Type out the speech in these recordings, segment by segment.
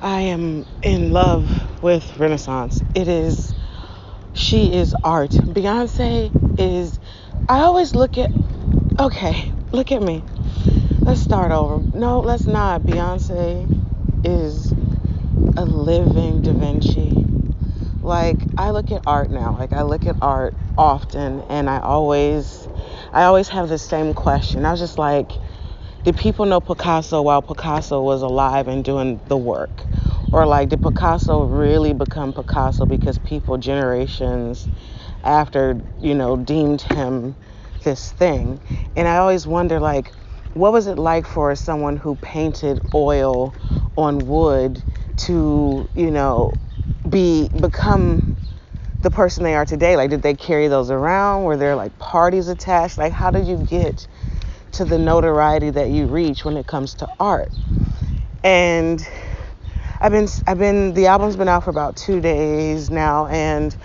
I am in love with Renaissance. It is, she is art. Beyonce is, I always look at, okay, look at me. Let's start over. No, let's not. Beyonce is a living Da Vinci. Like, I look at art now. Like, I look at art often, and I always, I always have the same question. I was just like, did people know Picasso while Picasso was alive and doing the work? Or like, did Picasso really become Picasso because people generations after, you know, deemed him this thing? And I always wonder, like, what was it like for someone who painted oil on wood to, you know, be become the person they are today? Like, did they carry those around? Were there like parties attached? Like, how did you get to the notoriety that you reach when it comes to art? And I've been I've been the album's been out for about 2 days now and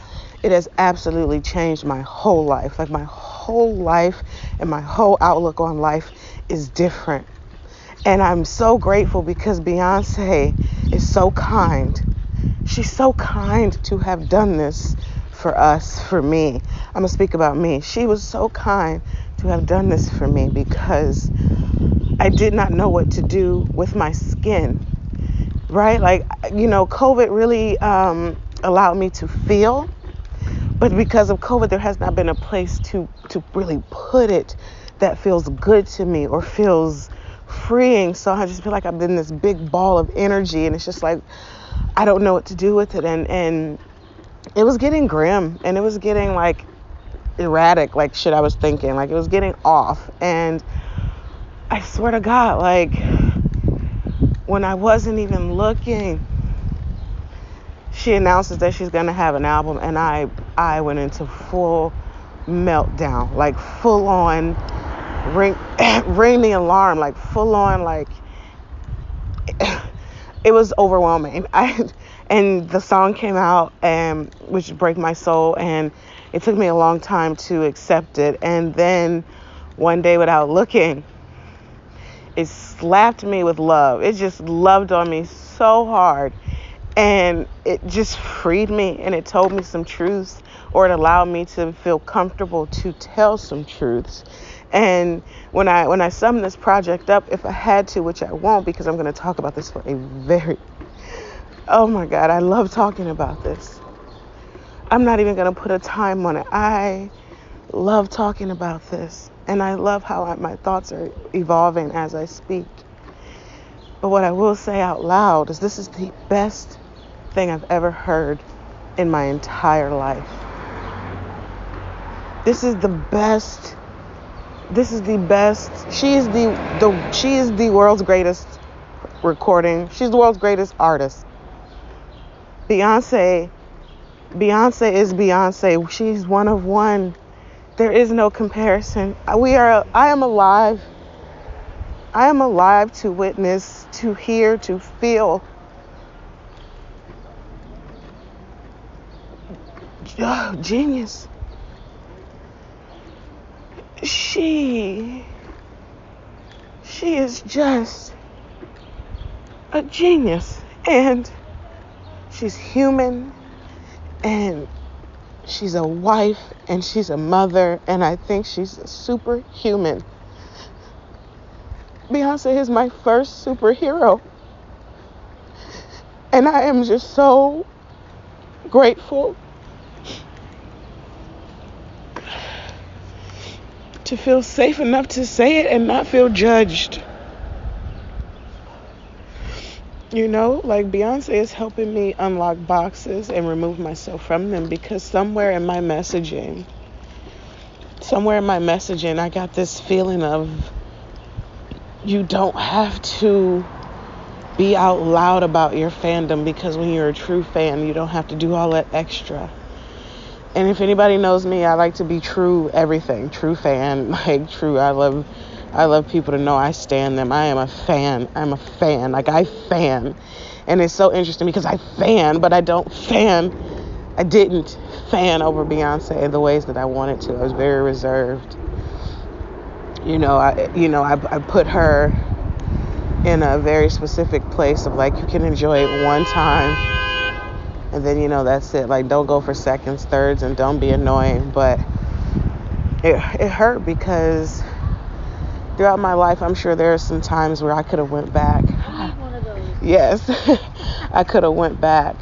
it has absolutely changed my whole life. Like my whole life and my whole outlook on life is different. And I'm so grateful because Beyonce is so kind. She's so kind to have done this for us, for me. I'm going to speak about me. She was so kind to have done this for me because I did not know what to do with my skin right? Like, you know, COVID really um, allowed me to feel, but because of COVID, there has not been a place to to really put it that feels good to me or feels freeing. So I just feel like I've been this big ball of energy, and it's just like I don't know what to do with it, and and it was getting grim, and it was getting like erratic, like shit I was thinking, like it was getting off, and I swear to God, like when I wasn't even looking, she announces that she's gonna have an album, and I I went into full meltdown, like full on ring ring the alarm, like full on like it was overwhelming. I and the song came out and which break my soul and it took me a long time to accept it and then one day without looking it slapped me with love. It just loved on me so hard. And it just freed me and it told me some truths or it allowed me to feel comfortable to tell some truths. And when I when I sum this project up, if I had to, which I won't because I'm going to talk about this for a very Oh my god, I love talking about this. I'm not even going to put a time on it. I love talking about this. And I love how I, my thoughts are evolving as I speak. But what I will say out loud is this is the best thing I've ever heard in my entire life. This is the best. This is the best. She is the, the she is the world's greatest recording. She's the world's greatest artist. Beyonce Beyonce is Beyonce. She's one of one. There is no comparison. We are I am alive. I am alive to witness, to hear, to feel. Oh, genius. She she is just a genius and she's human and she's a wife and she's a mother, and I think she's a superhuman. Beyonce is my first superhero. And I am just so grateful to feel safe enough to say it and not feel judged. You know, like Beyonce is helping me unlock boxes and remove myself from them because somewhere in my messaging, somewhere in my messaging, I got this feeling of you don't have to be out loud about your fandom because when you're a true fan, you don't have to do all that extra. And if anybody knows me, I like to be true everything, true fan, like true. I love I love people to know I stand them. I am a fan. I'm a fan. Like I fan. And it's so interesting because I fan, but I don't fan. I didn't fan over Beyonce in the ways that I wanted to. I was very reserved. You know, I you know, I, I put her in a very specific place of like you can enjoy it one time and then you know that's it like don't go for seconds thirds and don't be annoying but it, it hurt because throughout my life i'm sure there are some times where i could have went back yes i could have went back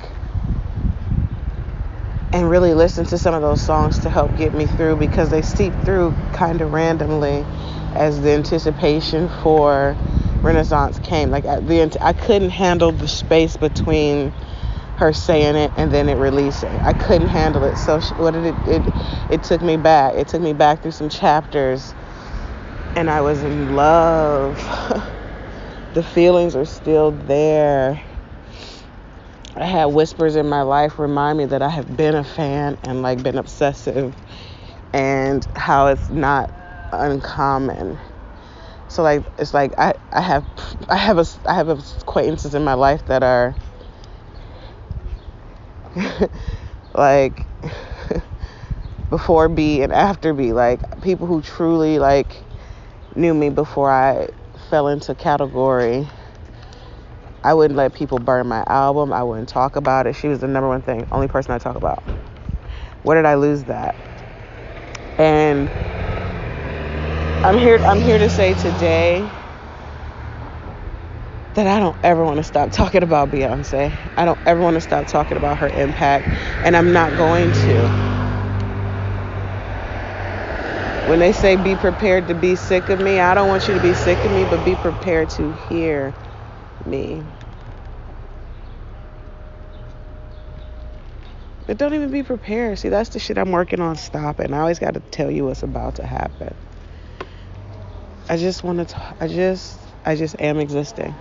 and really listened to some of those songs to help get me through because they seep through kind of randomly as the anticipation for Renaissance came. Like I, the I couldn't handle the space between her saying it and then it releasing. I couldn't handle it. So she, what did it, it? It took me back. It took me back through some chapters, and I was in love. the feelings are still there. I had whispers in my life remind me that I have been a fan and like been obsessive, and how it's not uncommon so like it's like I, I have I have a I have acquaintances in my life that are like before B and after B like people who truly like knew me before I fell into category. I wouldn't let people burn my album. I wouldn't talk about it. She was the number one thing only person I talk about. Where did I lose that? And I'm here I'm here to say today that I don't ever want to stop talking about Beyonce. I don't ever want to stop talking about her impact and I'm not going to. When they say be prepared to be sick of me, I don't want you to be sick of me, but be prepared to hear me. But don't even be prepared. See, that's the shit I'm working on stopping. I always got to tell you what's about to happen. I just want to, I just, I just am existing.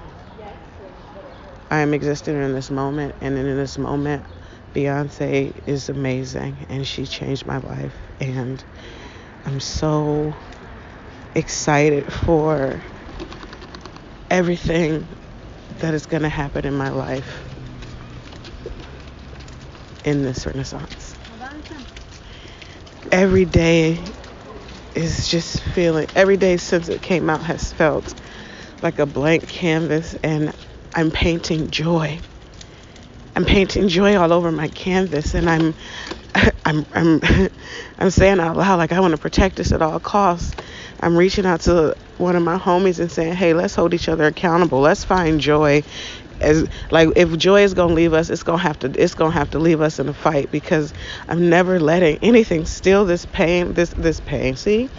I am existing in this moment, and in this moment, Beyonce is amazing, and she changed my life, and I'm so excited for everything that is going to happen in my life in this renaissance. Every day is just feeling every day since it came out has felt like a blank canvas and I'm painting joy. I'm painting joy all over my canvas and I'm I'm I'm I'm saying out loud like I want to protect this at all costs. I'm reaching out to one of my homies and saying, "Hey, let's hold each other accountable. Let's find joy as like if joy is gonna leave us, it's gonna have to it's gonna have to leave us in a fight because I'm never letting anything steal this pain, this this pain. See,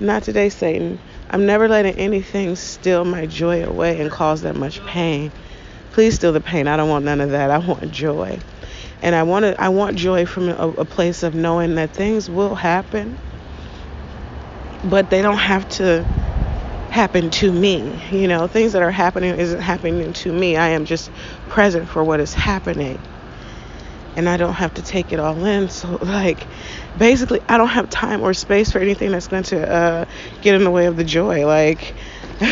not today, Satan. I'm never letting anything steal my joy away and cause that much pain. Please steal the pain. I don't want none of that. I want joy, and I want I want joy from a, a place of knowing that things will happen, but they don't have to happen to me. You know, things that are happening isn't happening to me. I am just present for what is happening. And I don't have to take it all in. So, like, basically, I don't have time or space for anything that's going to uh, get in the way of the joy. Like,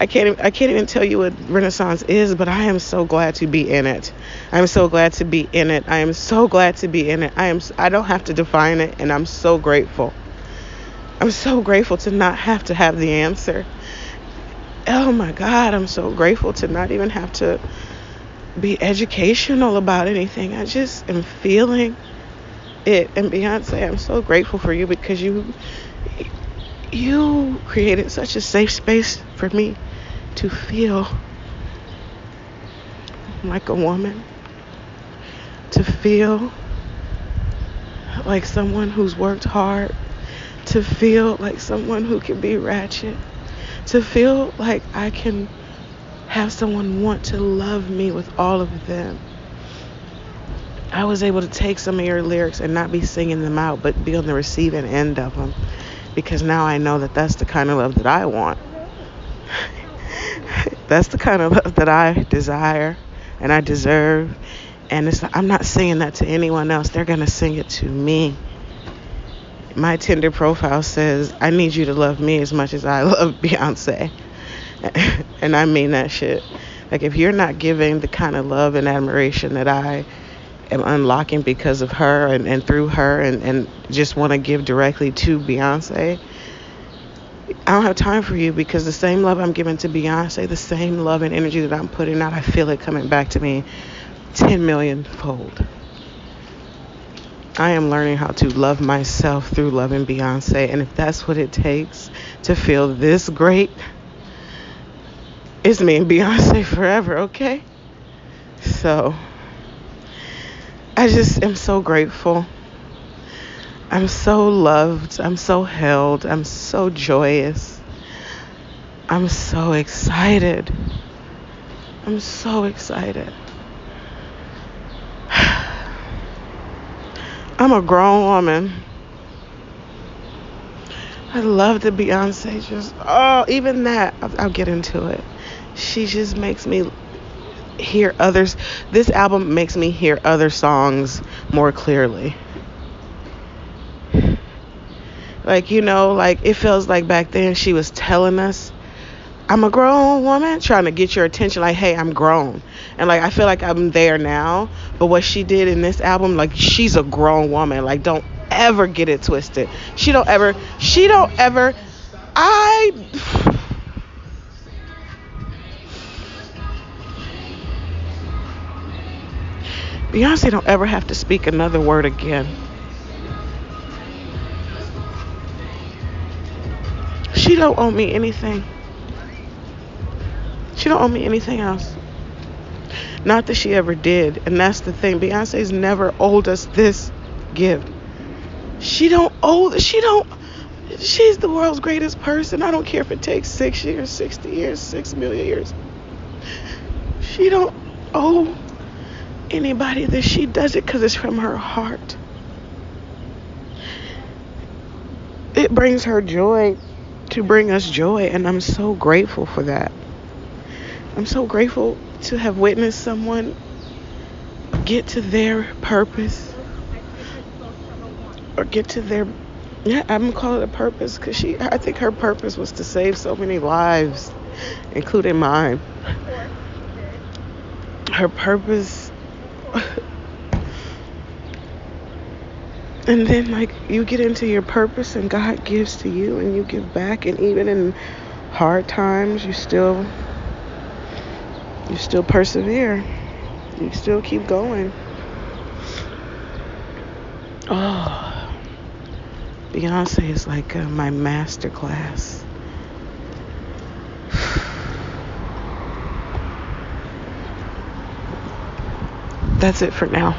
I can't I can't even tell you what Renaissance is, but I am so glad to be in it. I'm so glad to be in it. I am so glad to be in it. I am I don't have to define it, and I'm so grateful. I'm so grateful to not have to have the answer. Oh my God, I'm so grateful to not even have to be educational about anything. I just am feeling it. And Beyonce, I'm so grateful for you because you you created such a safe space for me to feel like a woman, to feel like someone who's worked hard to feel like someone who can be ratchet, to feel like I can have someone want to love me with all of them. I was able to take some of your lyrics and not be singing them out, but be on the receiving end of them because now I know that that's the kind of love that I want. That's the kind of love that I desire and I deserve. And it's I'm not singing that to anyone else. They're going to sing it to me my Tinder profile says, I need you to love me as much as I love Beyonce. and I mean that shit. Like, if you're not giving the kind of love and admiration that I am unlocking because of her and, and through her and, and just want to give directly to Beyonce, I don't have time for you because the same love I'm giving to Beyonce, the same love and energy that I'm putting out, I feel it coming back to me 10 million fold. I am learning how to love myself through loving Beyonce. And if that's what it takes to feel this great, it's me and Beyonce forever, okay? So, I just am so grateful. I'm so loved. I'm so held. I'm so joyous. I'm so excited. I'm so excited. I'm a grown woman. I love the Beyonce just oh even that I'll, I'll get into it. She just makes me hear others. This album makes me hear other songs more clearly. Like, you know, like it feels like back then she was telling us, I'm a grown woman, trying to get your attention, like, hey, I'm grown. And like, I feel like I'm there now. But what she did in this album, like, she's a grown woman. Like, don't ever get it twisted. She don't ever, she don't ever, I. Beyonce don't ever have to speak another word again. She don't owe me anything. She don't owe me anything else. Not that she ever did. And that's the thing. Beyonce's never owed us this gift. She don't owe she don't she's the world's greatest person. I don't care if it takes six years, sixty years, six million years. She don't owe anybody that she does it because it's from her heart. It brings her joy to bring us joy, and I'm so grateful for that. I'm so grateful to have witnessed someone get to their purpose or get to their yeah i'm gonna call it a purpose because she i think her purpose was to save so many lives including mine her purpose and then like you get into your purpose and God gives to you and you give back and even in hard times you still you still persevere. You still keep going. Oh, Beyonce is like uh, my master class. That's it for now.